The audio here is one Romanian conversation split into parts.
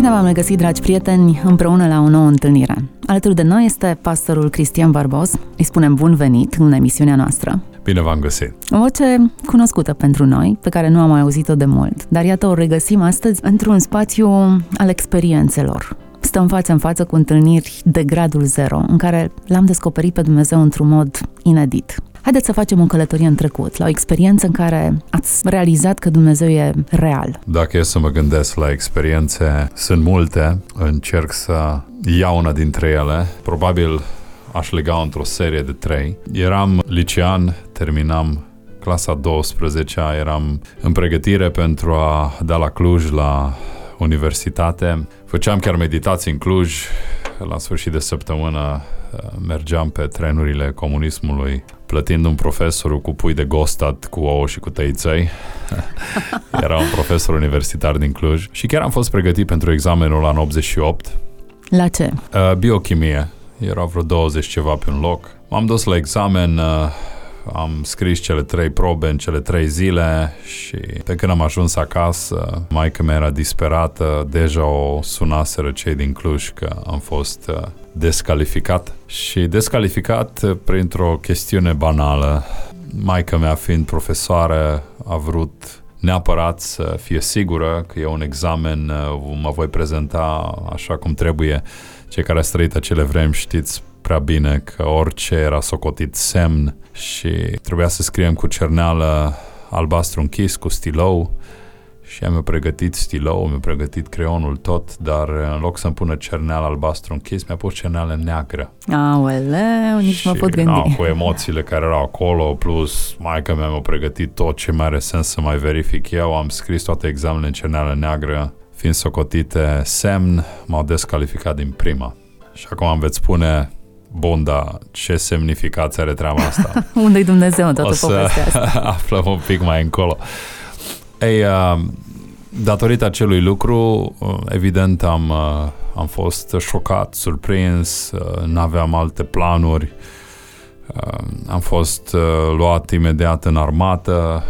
Bine v-am regăsit, dragi prieteni, împreună la o nouă întâlnire. Alături de noi este pastorul Cristian Barbos. Îi spunem bun venit în emisiunea noastră. Bine v-am găsit! O voce cunoscută pentru noi, pe care nu am mai auzit-o de mult, dar iată o regăsim astăzi într-un spațiu al experiențelor. Stăm față în față cu întâlniri de gradul zero, în care l-am descoperit pe Dumnezeu într-un mod inedit. Haideți să facem o călătorie în trecut, la o experiență în care ați realizat că Dumnezeu e real. Dacă e să mă gândesc la experiențe, sunt multe, încerc să iau una dintre ele. Probabil aș lega într-o serie de trei. Eram licean, terminam clasa 12 eram în pregătire pentru a da la Cluj la universitate. Făceam chiar meditații în Cluj. La sfârșit de săptămână mergeam pe trenurile comunismului plătind un profesor cu pui de gostat, cu ouă și cu tăiței. Era un profesor universitar din Cluj și chiar am fost pregătit pentru examenul în 88. La ce? Uh, biochimie. Erau vreo 20 ceva pe un loc. M-am dus la examen, uh, am scris cele trei probe în cele trei zile și pe când am ajuns acasă, maica mea era disperată, deja o sunaseră cei din Cluj că am fost uh, descalificat și descalificat printr-o chestiune banală. Maica mea fiind profesoară a vrut neapărat să fie sigură că e un examen, uh, mă voi prezenta așa cum trebuie. Cei care ați trăit acele vremi știți prea bine că orice era socotit semn și trebuia să scriem cu cerneală albastru închis, cu stilou și mi-a pregătit stilou, mi-a pregătit creionul tot, dar în loc să-mi pună cerneală albastru închis, mi-a pus cerneală neagră. Aoleu, nici și, mă pot gândi. No, cu emoțiile care erau acolo, plus maica mea mi-a pregătit tot ce mai are sens să mai verific eu, am scris toate examenele în cerneală neagră, fiind socotite semn, m-au descalificat din prima. Și acum îmi veți spune, Bun, dar ce semnificație are treaba asta? Unde-i Dumnezeu în toată o să asta? aflăm un pic mai încolo. Ei, uh, datorită acelui lucru, uh, evident am, uh, am fost șocat, surprins, nu aveam alte planuri, am fost luat imediat în armată,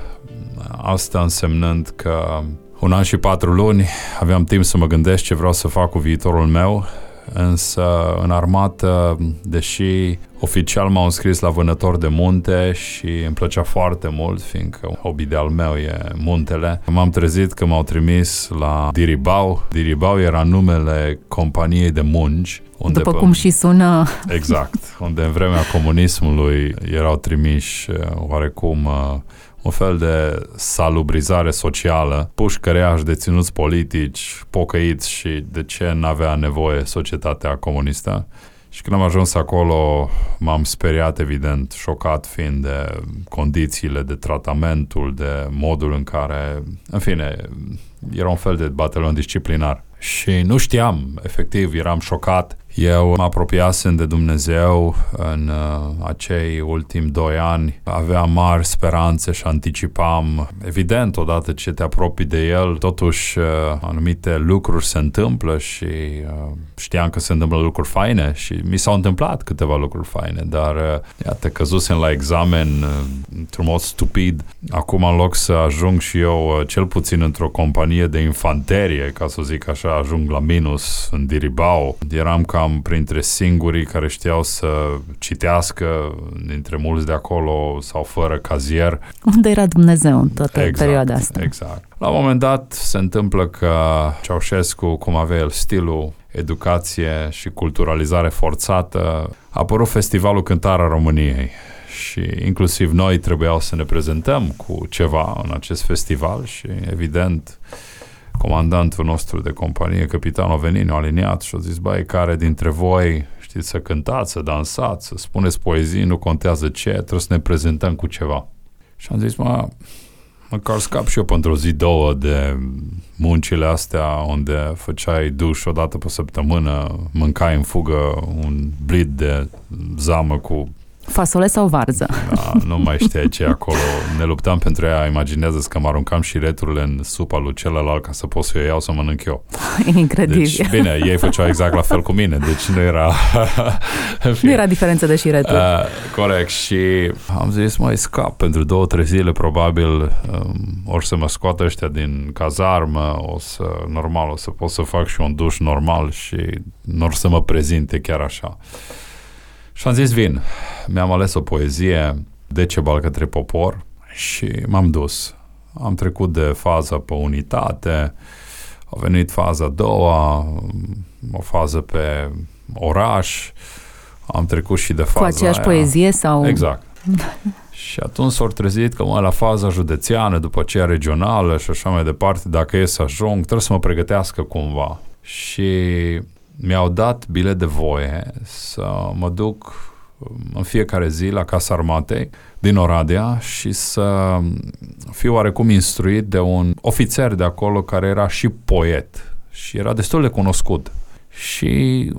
asta însemnând că un an și patru luni aveam timp să mă gândesc ce vreau să fac cu viitorul meu însă în armată, deși oficial m-au înscris la vânător de munte și îmi plăcea foarte mult, fiindcă hobby de al meu e muntele, m-am trezit că m-au trimis la Diribau. Diribau era numele companiei de munci unde După cum și sună. Exact. Unde în vremea comunismului erau trimiși oarecum un fel de salubrizare socială, pușcăreași, deținuți politici, pocăiți și de ce n-avea nevoie societatea comunistă. Și când am ajuns acolo, m-am speriat, evident, șocat fiind de condițiile, de tratamentul, de modul în care, în fine, era un fel de batalion disciplinar. Și nu știam, efectiv, eram șocat eu mă apropiasem de Dumnezeu în uh, acei ultimi doi ani, aveam mari speranțe și anticipam. Evident, odată ce te apropii de El, totuși uh, anumite lucruri se întâmplă și uh, știam că se întâmplă lucruri faine și mi s-au întâmplat câteva lucruri faine, dar uh, iată, căzusem la examen uh, într-un mod stupid. Acum, în loc să ajung și eu, uh, cel puțin într-o companie de infanterie, ca să zic așa, ajung la minus în Diribau, eram cam eram printre singurii care știau să citească, dintre mulți de acolo sau fără cazier. Unde era Dumnezeu în toată exact, perioada asta? Exact. La un moment dat se întâmplă că Ceaușescu, cum avea el stilul, educație și culturalizare forțată, a apărut Festivalul Cântarea României și inclusiv noi trebuiau să ne prezentăm cu ceva în acest festival și evident comandantul nostru de companie, capitanul a venit, ne-a aliniat și a zis, băi, care dintre voi știți să cântați, să dansați, să spuneți poezii, nu contează ce, trebuie să ne prezentăm cu ceva. Și am zis, mă, măcar scap și eu pentru o zi, două de muncile astea unde făceai duș o dată pe săptămână, mâncai în fugă un blid de zamă cu Fasole sau varză? Da, nu mai știai ce acolo. Ne luptam pentru ea. Imaginează că mă aruncam și returile în supa lui celălalt ca să pot să o iau să mănânc eu. Incredibil. Deci, bine, ei făceau exact la fel cu mine, deci nu era... nu era diferență de șireturi. Uh, corect. Și am zis, mai scap pentru două, trei zile, probabil um, ori să mă scoată ăștia din cazarmă, o să, normal, o să pot să fac și un duș normal și nu or să mă prezinte chiar așa. Și am zis, vin. Mi-am ales o poezie, Decebal către popor și m-am dus. Am trecut de faza pe unitate, a venit faza a doua, o fază pe oraș, am trecut și de faza Cu aceeași aia. poezie sau... Exact. și atunci s-au trezit că mă, la faza județeană, după aceea regională și așa mai departe, dacă e să ajung, trebuie să mă pregătească cumva. Și mi-au dat bilet de voie să mă duc um, în fiecare zi la Casa Armatei din Oradea și să fiu oarecum instruit de un ofițer de acolo care era și poet și era destul de cunoscut. Și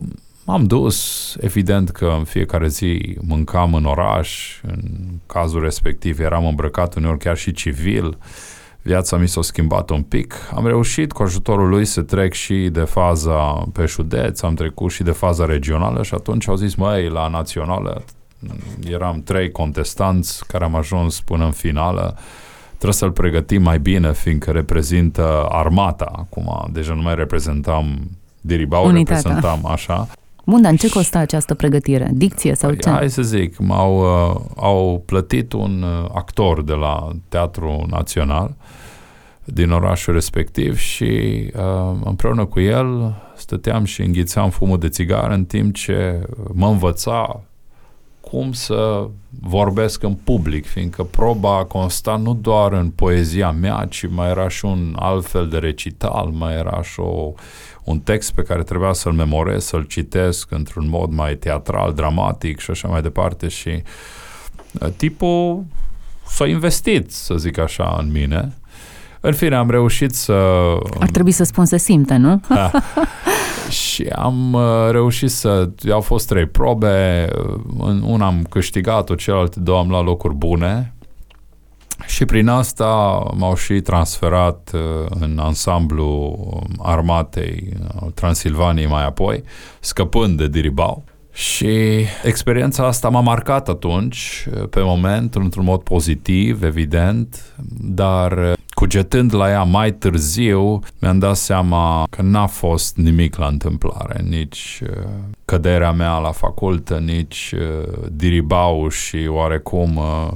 m-am dus, evident că în fiecare zi mâncam în oraș, în cazul respectiv eram îmbrăcat uneori chiar și civil, viața mi s-a schimbat un pic. Am reușit cu ajutorul lui să trec și de faza pe județ, am trecut și de faza regională și atunci au zis, măi, la națională eram trei contestanți care am ajuns până în finală trebuie să-l pregătim mai bine, fiindcă reprezintă armata. Acum, deja nu mai reprezentam Diribau, Unitatea. reprezentam așa. Bun, dar în ce costă această pregătire? Dicție sau ce? Hai să zic, m-au uh, au plătit un uh, actor de la Teatru Național din orașul respectiv și uh, împreună cu el stăteam și înghițeam fumul de țigară în timp ce mă învăța cum să vorbesc în public, fiindcă proba consta nu doar în poezia mea, ci mai era și un alt fel de recital, mai era și o, un text pe care trebuia să-l memorez, să-l citesc într-un mod mai teatral, dramatic și așa mai departe și uh, tipul s-a investit, să zic așa, în mine. În fine, am reușit să... Ar trebui să spun să simte, nu? Da. și am uh, reușit să... Au fost trei probe, în una am câștigat-o, celelalte două am luat locuri bune și prin asta m-au și transferat uh, în ansamblu armatei Transilvaniei mai apoi, scăpând de Diribau. Și experiența asta m-a marcat atunci, pe moment, într-un mod pozitiv, evident, dar cugetând la ea mai târziu, mi-am dat seama că n-a fost nimic la întâmplare, nici uh, căderea mea la facultă, nici uh, diribau și oarecum uh,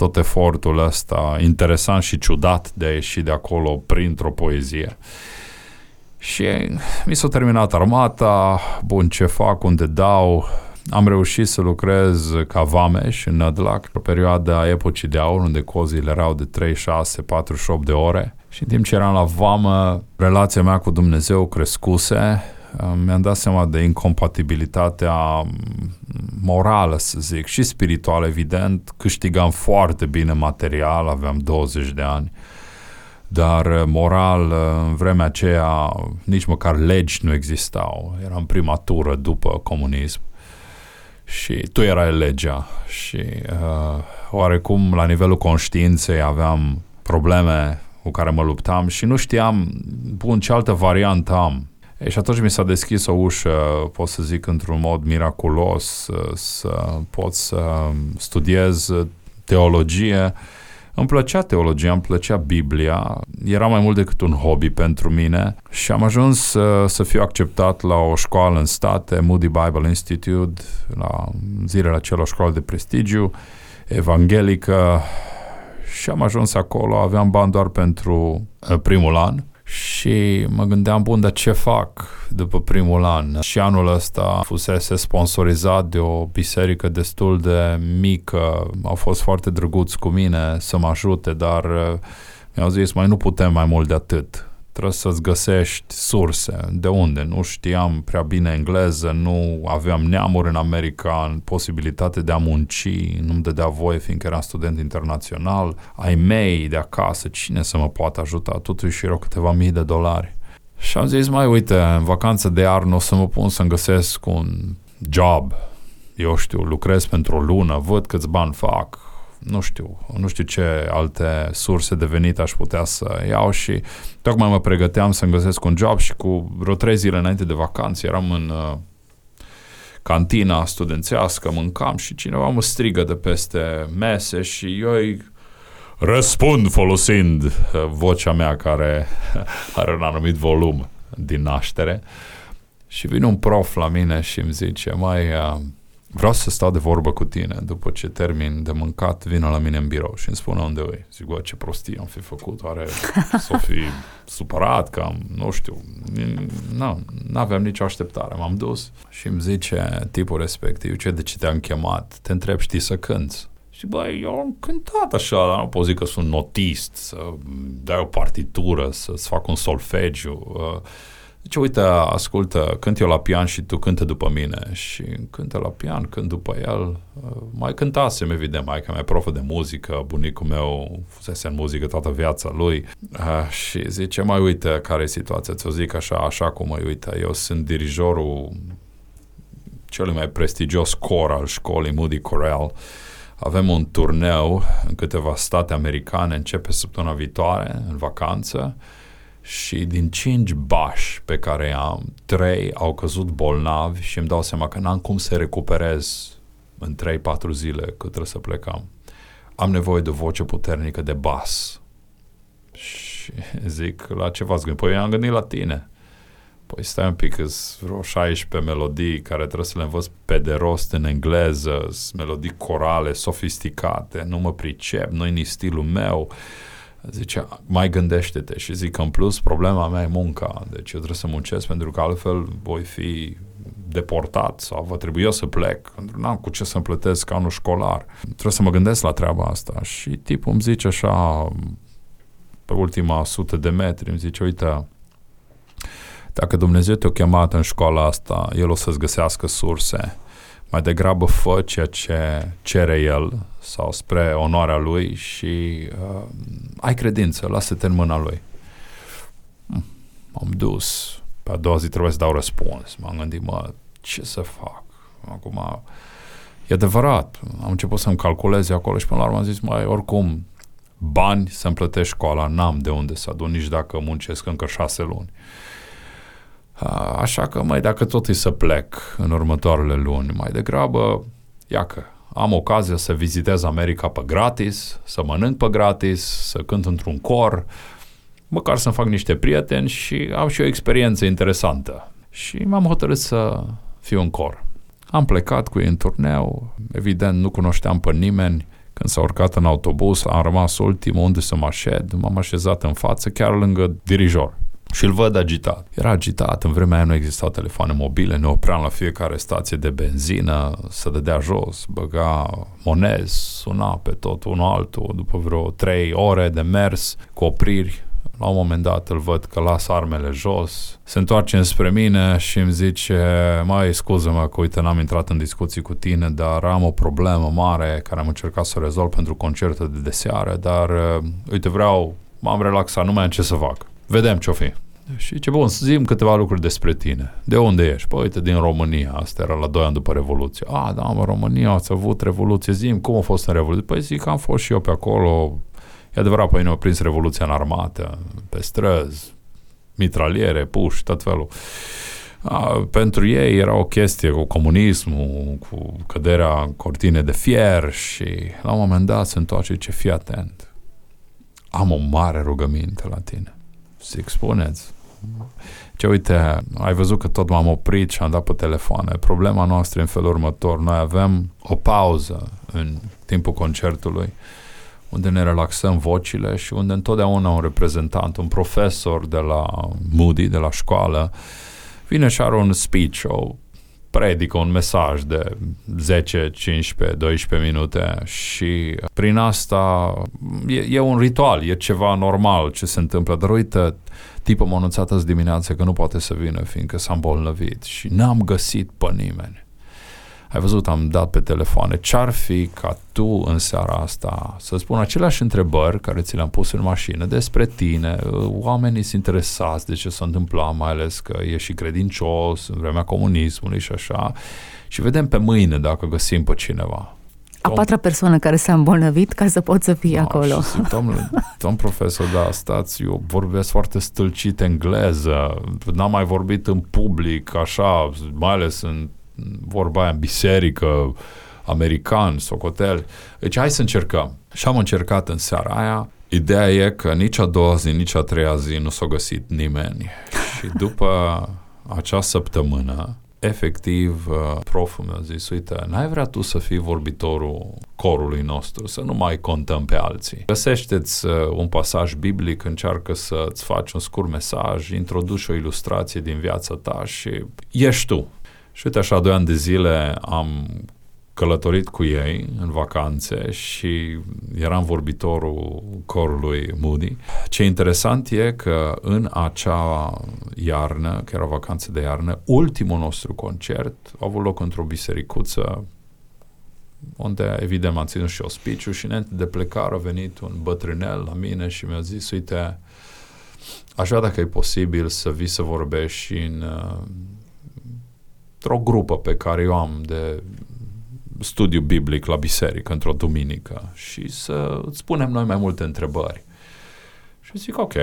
tot efortul ăsta interesant și ciudat de a ieși de acolo printr-o poezie. Și mi s-a terminat armata, bun, ce fac, unde dau, am reușit să lucrez ca vameș în Nădlac, o perioadă a epocii de aur, unde cozile erau de 3, 6, 48 de ore. Și în timp ce eram la vamă, relația mea cu Dumnezeu crescuse, mi-am dat seama de incompatibilitatea morală, să zic, și spirituală, evident. Câștigam foarte bine material, aveam 20 de ani, dar moral, în vremea aceea, nici măcar legi nu existau. Eram prima tură după comunism și tu erai legea și uh, oarecum la nivelul conștiinței aveam probleme cu care mă luptam și nu știam, bun, ce altă variantă am. E, și atunci mi s-a deschis o ușă, pot să zic, într-un mod miraculos, să, să pot să studiez teologie. Îmi plăcea teologia, îmi plăcea Biblia, era mai mult decât un hobby pentru mine și am ajuns să, să fiu acceptat la o școală în state, Moody Bible Institute, la zilele acelor școală de prestigiu, evanghelică și am ajuns acolo, aveam bani doar pentru uh, primul an și mă gândeam, bun, dar ce fac după primul an? Și anul ăsta fusese sponsorizat de o biserică destul de mică, au fost foarte drăguți cu mine să mă ajute, dar uh, mi-au zis, mai nu putem mai mult de atât. Trebuie să-ți găsești surse. De unde? Nu știam prea bine engleză, nu aveam neamuri în America, posibilitate de a munci, nu-mi dădea voie fiindcă eram student internațional. Ai mei de acasă, cine să mă poată ajuta? Totuși erau câteva mii de dolari. Și am zis, mai uite, în vacanță de iarnă o să mă pun să-mi găsesc un job. Eu știu, lucrez pentru o lună, văd câți bani fac, nu știu, nu știu ce alte surse de venit aș putea să iau și tocmai mă pregăteam să-mi găsesc un job și cu vreo trei zile înainte de vacanță eram în uh, cantina studențească, mâncam și cineva mă strigă de peste mese și eu îi răspund folosind uh, vocea mea care are un anumit volum din naștere. Și vine un prof la mine și îmi zice, mai uh, vreau să stau de vorbă cu tine după ce termin de mâncat, vină la mine în birou și îmi spune unde e. Zic, bă, ce prostie am fi făcut, oare s-o fi supărat că am, nu știu, nu, n-aveam nicio așteptare, m-am dus și îmi zice tipul respectiv, ce de ce te-am chemat? Te întreb, știi să cânți? Și băi, eu am cântat așa, dar nu pot zic că sunt notist, să dai o partitură, să-ți fac un solfegiu. Uh, Zice, uite, ascultă, cânt eu la pian și tu cântă după mine. Și cântă la pian, cânt după el. Mai cântasem, evident, mai că mai profă de muzică, bunicul meu fusese în muzică toată viața lui. Și zice, mai uite care e situația, ți-o zic așa, așa cum mă uite, eu sunt dirijorul cel mai prestigios cor al școlii Moody Corral. Avem un turneu în câteva state americane, începe săptămâna viitoare, în vacanță și din cinci bași pe care am, trei au căzut bolnavi și îmi dau seama că n-am cum să recuperez în 3-4 zile cât trebuie să plecăm. Am nevoie de o voce puternică de bas. Și zic, la ce v-ați gândit? Păi am gândit la tine. Păi stai un pic, sunt vreo 16 melodii care trebuie să le învăț pe de rost în engleză, melodii corale, sofisticate, nu mă pricep, nu-i nici stilul meu. Uh, zice, mai gândește-te. Și zic că în plus problema mea e munca, deci eu trebuie să muncesc pentru că altfel voi fi deportat sau va trebui eu să plec, pentru că n-am cu ce să-mi plătesc ca unul școlar. Trebuie să mă gândesc la treaba asta. Și tipul îmi zice așa, pe ultima sută de metri, îmi zice, uite, dacă Dumnezeu te-a chemat în școala asta, El o să-ți găsească surse mai degrabă fă ceea ce cere el sau spre onoarea lui și uh, ai credință, lasă-te în mâna lui. Hmm, m-am dus, pe a doua zi trebuie să dau răspuns. M-am gândit, mă, ce să fac? Acum, e adevărat, am început să-mi calculez acolo și până la urmă am zis, mai oricum, bani să-mi plătești școala, n-am de unde să adun, nici dacă muncesc încă șase luni. Așa că, mai dacă tot e să plec în următoarele luni, mai degrabă, iacă, am ocazia să vizitez America pe gratis, să mănânc pe gratis, să cânt într-un cor, măcar să-mi fac niște prieteni și am și o experiență interesantă. Și m-am hotărât să fiu în cor. Am plecat cu ei în turneu, evident nu cunoșteam pe nimeni, când s-a urcat în autobuz, am rămas ultim unde să mă așed, m-am așezat în față, chiar lângă dirijor. Și îl văd agitat. Era agitat, în vremea aia nu existau telefoane mobile, ne opream la fiecare stație de benzină, să dădea jos, băga monezi, suna pe tot unul altul, după vreo trei ore de mers cu opriri, la un moment dat îl văd că lasă armele jos, se întoarce înspre mine și îmi zice, mai scuză-mă că uite n-am intrat în discuții cu tine, dar am o problemă mare care am încercat să o rezolv pentru concertul de deseară, dar uite vreau, m-am relaxat, nu mai am ce să fac vedem ce-o fi. Și ce bun, să zim câteva lucruri despre tine. De unde ești? Păi uite, din România. Asta era la 2 ani după Revoluție. A, da, mă, România, ați avut Revoluție. Zim, cum a fost în Revoluție? Păi zic că am fost și eu pe acolo. E adevărat, păi ne-a prins Revoluția în armată, pe străzi, mitraliere, puși, tot felul. A, pentru ei era o chestie cu comunismul, cu căderea cortine de fier și la un moment dat se întoarce ce fii atent. Am o mare rugăminte la tine Zic, spuneți. Ce uite, ai văzut că tot m-am oprit și am dat pe telefoane. Problema noastră e în felul următor. Noi avem o pauză în timpul concertului unde ne relaxăm vocile și unde întotdeauna un reprezentant, un profesor de la Moody, de la școală, vine și are un speech, o predică un mesaj de 10, 15, 12 minute și prin asta e, e un ritual, e ceva normal ce se întâmplă, dar uite, tipul m-a anunțat azi dimineață că nu poate să vină fiindcă s-a îmbolnăvit și n-am găsit pe nimeni. Ai văzut, am dat pe telefoane. Ce-ar fi ca tu în seara asta să spun aceleași întrebări care ți le-am pus în mașină despre tine, oamenii sunt interesați de ce s-a întâmplat, mai ales că e și credincios în vremea comunismului și așa, și vedem pe mâine dacă găsim pe cineva. A patra persoană care s-a îmbolnăvit ca să pot să fie da, acolo. Și zic, domnule, domn profesor, da, stați, eu vorbesc foarte stâlcit engleză, n-am mai vorbit în public, așa, mai ales în vorba aia în biserică, american, socotel. Deci hai să încercăm. Și am încercat în seara aia. Ideea e că nici a doua zi, nici a treia zi nu s-a găsit nimeni. Și după acea săptămână, efectiv, uh, proful mi-a zis, uite, n-ai vrea tu să fii vorbitorul corului nostru, să nu mai contăm pe alții. Găsește-ți uh, un pasaj biblic, încearcă să-ți faci un scurt mesaj, introduci o ilustrație din viața ta și ești tu. Și uite așa, doi ani de zile am călătorit cu ei în vacanțe și eram vorbitorul corului Moody. Ce interesant e că în acea iarnă, că era vacanță de iarnă, ultimul nostru concert a avut loc într-o bisericuță unde evident m-am ținut și ospiciu și înainte de plecare a venit un bătrânel la mine și mi-a zis, uite, aș vrea dacă e posibil să vii să vorbești în într-o grupă pe care eu am de studiu biblic la biserică într-o duminică și să îți punem noi mai multe întrebări. Și zic, ok,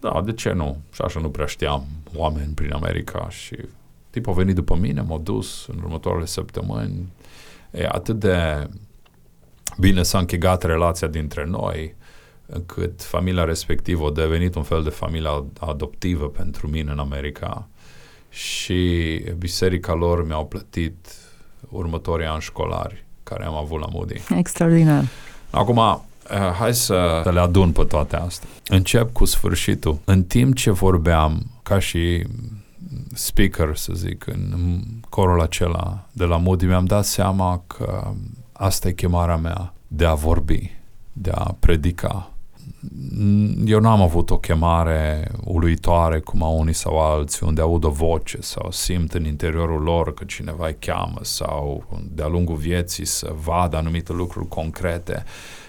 da, de ce nu? Și așa nu prea știam oameni prin America și tipul a venit după mine, m-a dus în următoarele săptămâni. E atât de bine s-a închegat relația dintre noi, încât familia respectivă a devenit un fel de familie adoptivă pentru mine în America și biserica lor mi-au plătit următorii ani școlari care am avut la Moody. Extraordinar. Acum, eh, hai să le adun pe toate astea. Încep cu sfârșitul. În timp ce vorbeam ca și speaker, să zic, în corul acela de la Moody, mi-am dat seama că asta e chemarea mea de a vorbi, de a predica, eu n-am avut o chemare uluitoare cum au unii sau alții, unde aud o voce sau simt în interiorul lor că cineva îi cheamă sau de-a lungul vieții să vadă anumite lucruri concrete.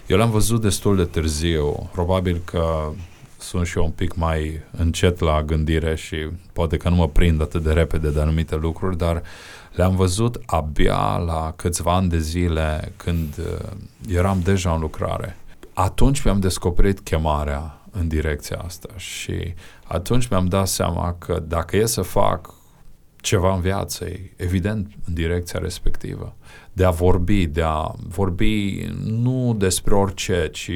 Eu le-am văzut destul de târziu. Probabil că sunt și eu un pic mai încet la gândire și poate că nu mă prind atât de repede de anumite lucruri, dar le-am văzut abia la câțiva ani de zile când uh, eram deja în lucrare atunci mi-am descoperit chemarea în direcția asta și atunci mi-am dat seama că dacă e să fac ceva în viață, e evident în direcția respectivă. De a vorbi, de a vorbi nu despre orice, ci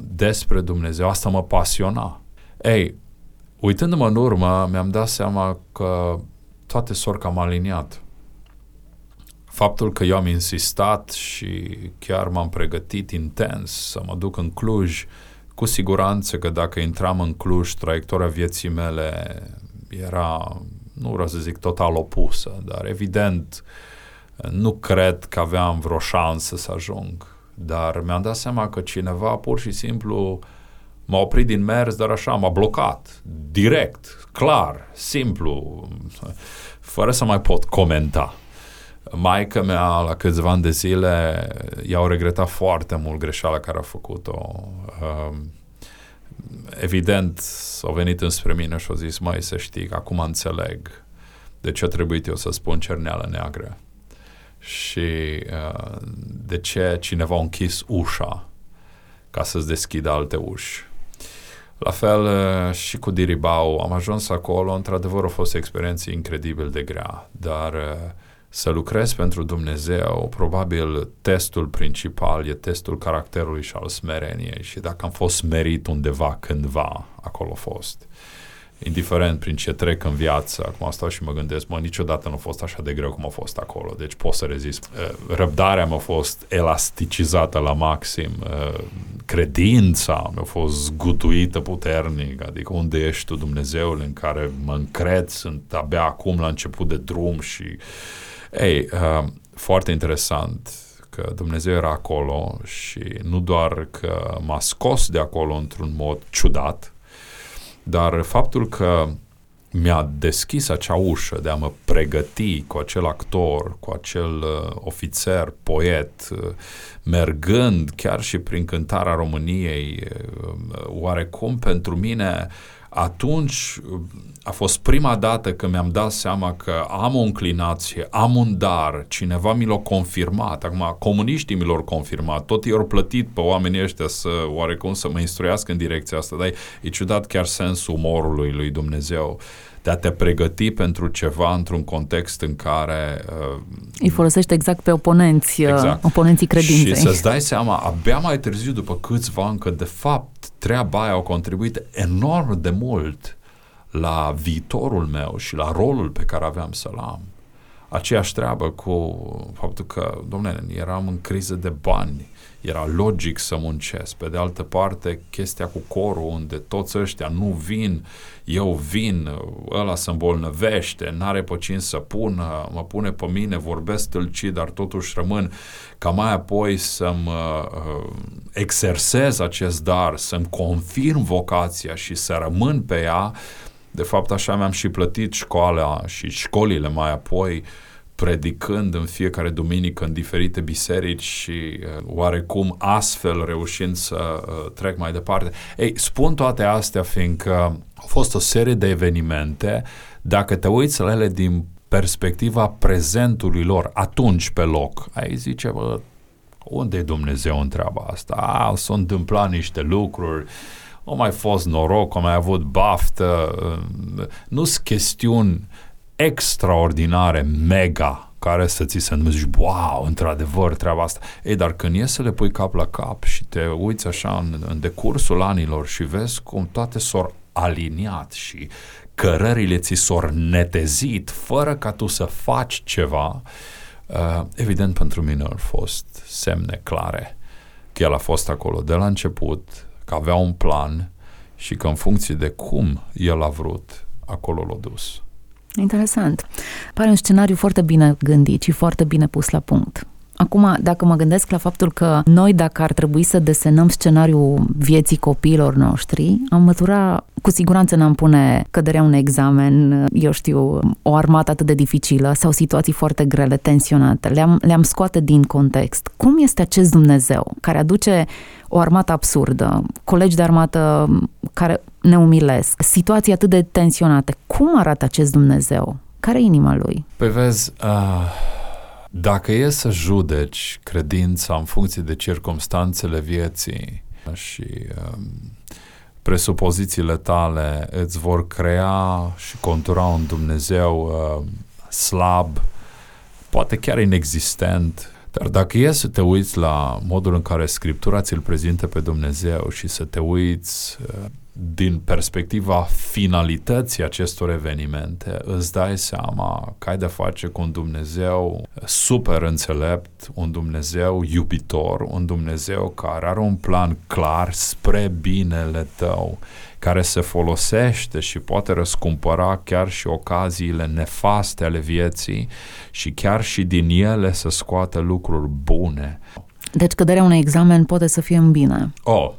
despre Dumnezeu. Asta mă pasiona. Ei, uitându-mă în urmă, mi-am dat seama că toate s-au cam aliniat faptul că eu am insistat și chiar m-am pregătit intens să mă duc în Cluj, cu siguranță că dacă intram în Cluj, traiectoria vieții mele era, nu vreau să zic total opusă, dar evident nu cred că aveam vreo șansă să ajung. Dar mi-am dat seama că cineva pur și simplu m-a oprit din mers, dar așa, m-a blocat, direct, clar, simplu, fără să mai pot comenta. Maica mea, la câțiva ani de zile, i-au regretat foarte mult greșeala care a făcut-o. Uh, evident, au venit înspre mine și au zis, mai să știi, acum înțeleg de ce a trebuit eu să spun cerneală neagră și uh, de ce cineva a închis ușa ca să-ți deschidă alte uși. La fel uh, și cu Diribau, am ajuns acolo, într-adevăr a fost o experiență incredibil de grea, dar uh, să lucrezi pentru Dumnezeu, probabil testul principal e testul caracterului și al smereniei și dacă am fost smerit undeva cândva, acolo a fost. indiferent prin ce trec în viață, acum stau și mă gândesc, mă, niciodată nu a fost așa de greu cum a fost acolo, deci pot să rezist. Uh, răbdarea mi-a fost elasticizată la maxim, uh, credința mi-a fost zgutuită puternic, adică unde ești tu, Dumnezeul, în care mă încred, sunt abia acum la început de drum și, ei, uh, foarte interesant că Dumnezeu era acolo și nu doar că m-a scos de acolo într-un mod ciudat, dar faptul că mi-a deschis acea ușă de a mă pregăti cu acel actor, cu acel uh, ofițer, poet, uh, mergând chiar și prin cântarea României, uh, oarecum pentru mine atunci a fost prima dată când mi-am dat seama că am o înclinație, am un dar, cineva mi l-a confirmat, acum comuniștii mi l-au confirmat, tot i-au plătit pe oamenii ăștia să oarecum să mă instruiască în direcția asta, dar e ciudat chiar sensul umorului lui Dumnezeu de a te pregăti pentru ceva într-un context în care... Uh, Îi folosește exact pe oponenți, uh, exact. oponenții credinței. Și să-ți dai seama, abia mai târziu, după câțiva ani, că de fapt treaba aia a contribuit enorm de mult la viitorul meu și la rolul pe care aveam să-l am. Aceeași treabă cu faptul că, domnule, eram în criză de bani, era logic să muncesc. Pe de altă parte, chestia cu corul, unde toți ăștia nu vin, eu vin, ăla se îmbolnăvește, n-are pe cine să pună, mă pune pe mine, vorbesc tâlcit, dar totuși rămân ca mai apoi să-mi uh, exersez acest dar, să-mi confirm vocația și să rămân pe ea. De fapt, așa mi-am și plătit școala și școlile mai apoi uh, predicând în fiecare duminică în diferite biserici și uh, oarecum astfel reușind să uh, trec mai departe. Ei, spun toate astea fiindcă au fost o serie de evenimente, dacă te uiți la ele din perspectiva prezentului lor, atunci pe loc, ai zice, bă, unde e Dumnezeu în treaba asta? A, s-au întâmplat niște lucruri, au mai fost noroc, au mai avut baftă, uh, nu sunt chestiuni extraordinare, mega, care să ți se zici, wow, într-adevăr, treaba asta. Ei, dar când e să le pui cap la cap și te uiți așa în, în decursul anilor și vezi cum toate s-au aliniat și cărările ți s-au netezit fără ca tu să faci ceva, uh, evident pentru mine au fost semne clare că el a fost acolo de la început, că avea un plan și că în funcție de cum el a vrut, acolo l-a dus. Interesant. Pare un scenariu foarte bine gândit și foarte bine pus la punct. Acum, dacă mă gândesc la faptul că noi, dacă ar trebui să desenăm scenariul vieții copiilor noștri, am mătura, cu siguranță n-am pune căderea un examen, eu știu, o armată atât de dificilă sau situații foarte grele, tensionate. Le-am, le-am scoate din context. Cum este acest Dumnezeu care aduce o armată absurdă, colegi de armată care ne umilesc, situații atât de tensionate. Cum arată acest Dumnezeu? Care e inima lui? Păi vezi, uh, dacă e să judeci credința în funcție de circumstanțele vieții și uh, presupozițiile tale îți vor crea și contura un Dumnezeu uh, slab, poate chiar inexistent, dar dacă e să te uiți la modul în care Scriptura ți-l prezintă pe Dumnezeu și să te uiți uh, din perspectiva finalității acestor evenimente, îți dai seama că ai de face cu un Dumnezeu super înțelept, un Dumnezeu iubitor, un Dumnezeu care are un plan clar spre binele tău, care se folosește și poate răscumpăra chiar și ocaziile nefaste ale vieții și chiar și din ele să scoată lucruri bune. Deci căderea unui examen poate să fie în bine. Oh,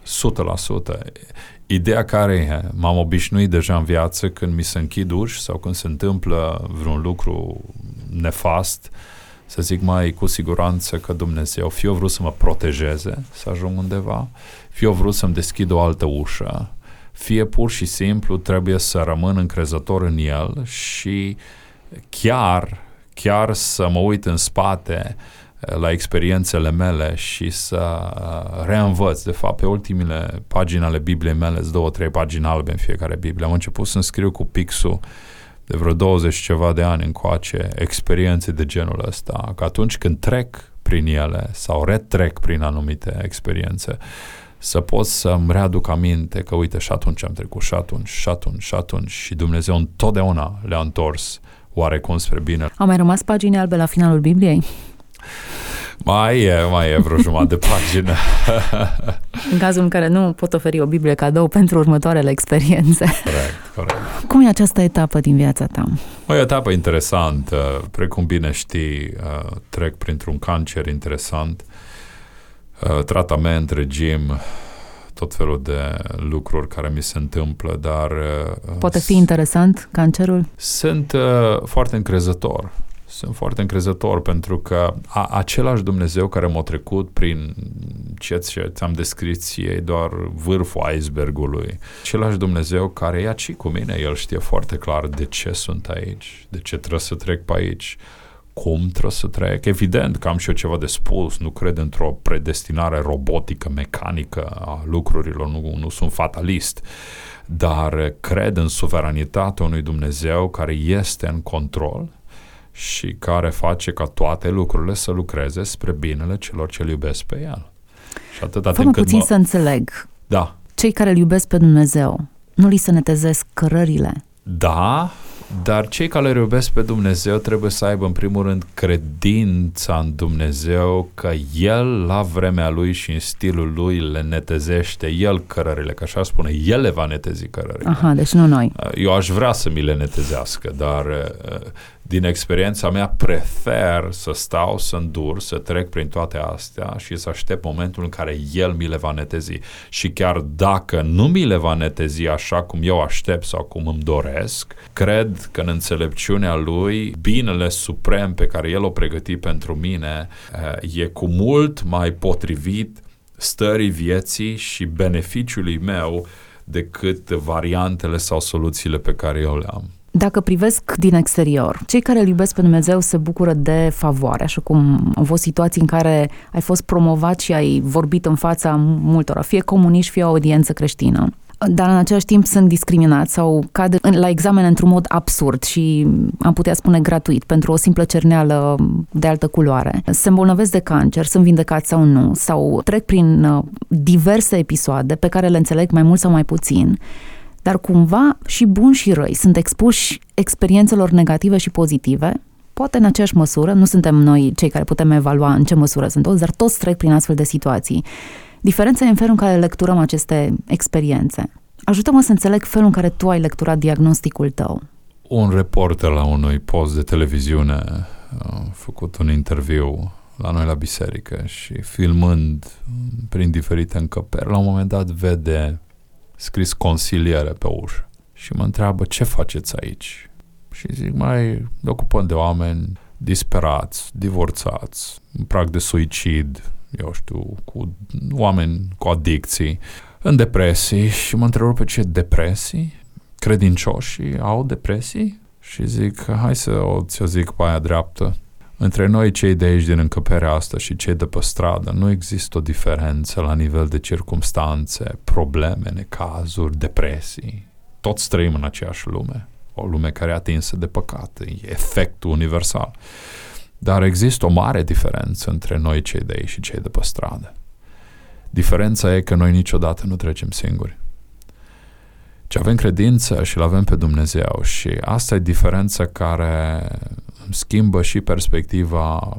100%. Ideea care e, m-am obișnuit deja în viață când mi se închid uși sau când se întâmplă vreun lucru nefast, să zic mai cu siguranță că Dumnezeu fie o vrut să mă protejeze să ajung undeva, fie o vrut să-mi deschid o altă ușă, fie pur și simplu trebuie să rămân încrezător în El și chiar, chiar să mă uit în spate la experiențele mele și să uh, reînvăț. De fapt, pe ultimile pagini ale Bibliei mele, două, trei pagini albe în fiecare Biblie, am început să scriu cu pixul de vreo 20 ceva de ani încoace experiențe de genul ăsta, că atunci când trec prin ele sau retrec prin anumite experiențe, să pot să-mi readuc aminte că uite și atunci am trecut și atunci și atunci și atunci și Dumnezeu întotdeauna le-a întors oarecum spre bine. Au mai rămas pagini albe la finalul Bibliei? Mai e, mai e vreo jumătate de pagină. în cazul în care nu pot oferi o Biblie cadou pentru următoarele experiențe. Corect, corect. Cum e această etapă din viața ta? O etapă interesantă, precum bine știi, uh, trec printr-un cancer interesant, uh, tratament, regim, tot felul de lucruri care mi se întâmplă, dar... Uh, Poate fi interesant cancerul? Sunt foarte încrezător sunt foarte încrezător pentru că a, același Dumnezeu care m-a trecut prin ce ți-am descris e doar vârful icebergului. Același Dumnezeu care e aici cu mine, El știe foarte clar de ce sunt aici, de ce trebuie să trec pe aici, cum trebuie să trec. Evident că am și eu ceva de spus, nu cred într-o predestinare robotică, mecanică a lucrurilor, nu, nu sunt fatalist, dar cred în suveranitatea unui Dumnezeu care este în control și care face ca toate lucrurile să lucreze spre binele celor ce îl iubesc pe El. Și atâta Fă-mă puțin mă... să înțeleg. Da. Cei care îl iubesc pe Dumnezeu, nu li se netezesc cărările? Da, dar cei care îl iubesc pe Dumnezeu trebuie să aibă în primul rând credința în Dumnezeu că El la vremea Lui și în stilul Lui le netezește El cărările, că așa spune, El le va netezi cărările. Aha, deci nu noi. Eu aș vrea să mi le netezească, dar din experiența mea, prefer să stau, să îndur, să trec prin toate astea și să aștept momentul în care El mi le va netezi. Și chiar dacă nu mi le va netezi așa cum eu aștept sau cum îmi doresc, cred că în înțelepciunea Lui, binele suprem pe care El o pregătit pentru mine eh, e cu mult mai potrivit stării vieții și beneficiului meu decât variantele sau soluțiile pe care eu le am. Dacă privesc din exterior, cei care îl iubesc pe Dumnezeu se bucură de favoare, așa cum au fost situații în care ai fost promovat și ai vorbit în fața multora, fie comuniști, fie o audiență creștină dar în același timp sunt discriminați sau cad la examen într-un mod absurd și am putea spune gratuit pentru o simplă cerneală de altă culoare. Se îmbolnăvesc de cancer, sunt vindecați sau nu, sau trec prin uh, diverse episoade pe care le înțeleg mai mult sau mai puțin dar cumva și buni și răi sunt expuși experiențelor negative și pozitive, poate în aceeași măsură, nu suntem noi cei care putem evalua în ce măsură sunt toți, dar toți trec prin astfel de situații. Diferența e în felul în care lecturăm aceste experiențe. Ajută-mă să înțeleg felul în care tu ai lecturat diagnosticul tău. Un reporter la unui post de televiziune a făcut un interviu la noi la biserică și filmând prin diferite încăperi, la un moment dat vede scris consiliere pe ușă și mă întreabă ce faceți aici? Și zic, mai ne ocupăm de oameni disperați, divorțați, în prag de suicid, eu știu, cu oameni cu adicții, în depresii și mă întreb pe ce depresii? Credincioșii au depresii? Și zic, hai să o, ți-o zic pe aia dreaptă. Între noi, cei de aici din încăperea asta și cei de pe stradă, nu există o diferență la nivel de circumstanțe, probleme, necazuri, depresii. Toți trăim în aceeași lume. O lume care e atinsă de păcat, e efectul universal. Dar există o mare diferență între noi cei de aici și cei de pe stradă. Diferența e că noi niciodată nu trecem singuri. Ce avem credință și îl avem pe Dumnezeu și asta e diferența care schimbă și perspectiva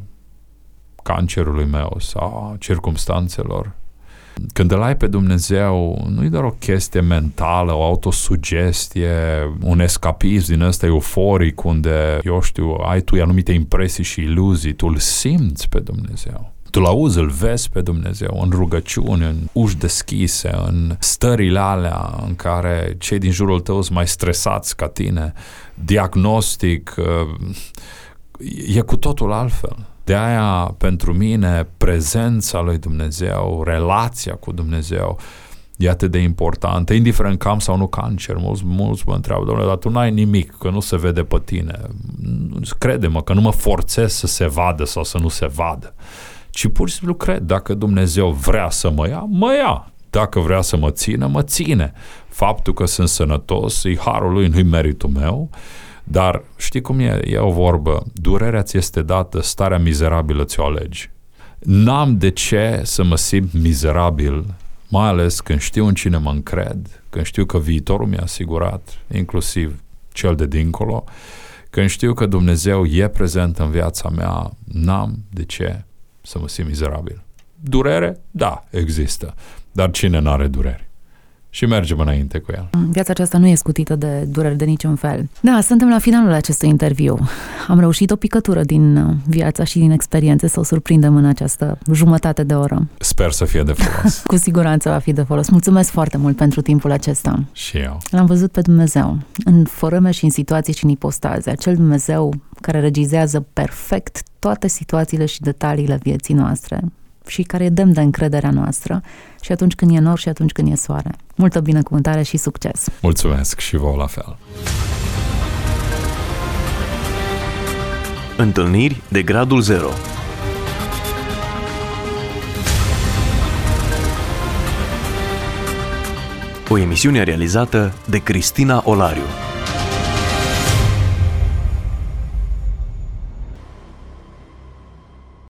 cancerului meu sau circumstanțelor. Când îl ai pe Dumnezeu, nu e doar o chestie mentală, o autosugestie, un escapism din ăsta euforic unde, eu știu, ai tu anumite impresii și iluzii, tu îl simți pe Dumnezeu. Tu l auzi, îl vezi pe Dumnezeu în rugăciuni, în uși deschise, în stările alea în care cei din jurul tău sunt mai stresați ca tine, diagnostic, e cu totul altfel. De aia, pentru mine, prezența lui Dumnezeu, relația cu Dumnezeu, e atât de importantă, indiferent că am sau nu cancer. Mulți, mulți mă întreabă, domnule, dar tu n-ai nimic, că nu se vede pe tine. Crede-mă că nu mă forțez să se vadă sau să nu se vadă, ci pur și simplu cred, dacă Dumnezeu vrea să mă ia, mă ia. Dacă vrea să mă țină, mă ține. Faptul că sunt sănătos, e harul lui, nu-i meritul meu, dar știi cum e? E o vorbă. Durerea ți este dată, starea mizerabilă ți-o alegi. N-am de ce să mă simt mizerabil mai ales când știu în cine mă încred, când știu că viitorul mi-a asigurat, inclusiv cel de dincolo, când știu că Dumnezeu e prezent în viața mea, n-am de ce să mă simt mizerabil. Durere? Da, există. Dar cine n-are dureri? și mergem înainte cu el. Viața aceasta nu e scutită de dureri de niciun fel. Da, suntem la finalul acestui interviu. Am reușit o picătură din uh, viața și din experiențe să o surprindem în această jumătate de oră. Sper să fie de folos. cu siguranță va fi de folos. Mulțumesc foarte mult pentru timpul acesta. Și eu. L-am văzut pe Dumnezeu în forme și în situații și în ipostaze. Acel Dumnezeu care regizează perfect toate situațiile și detaliile vieții noastre și care e demn de încrederea noastră și atunci când e nor și atunci când e soare. Multă binecuvântare și succes! Mulțumesc și vouă la fel! Întâlniri de gradul 0 O emisiune realizată de Cristina Olariu.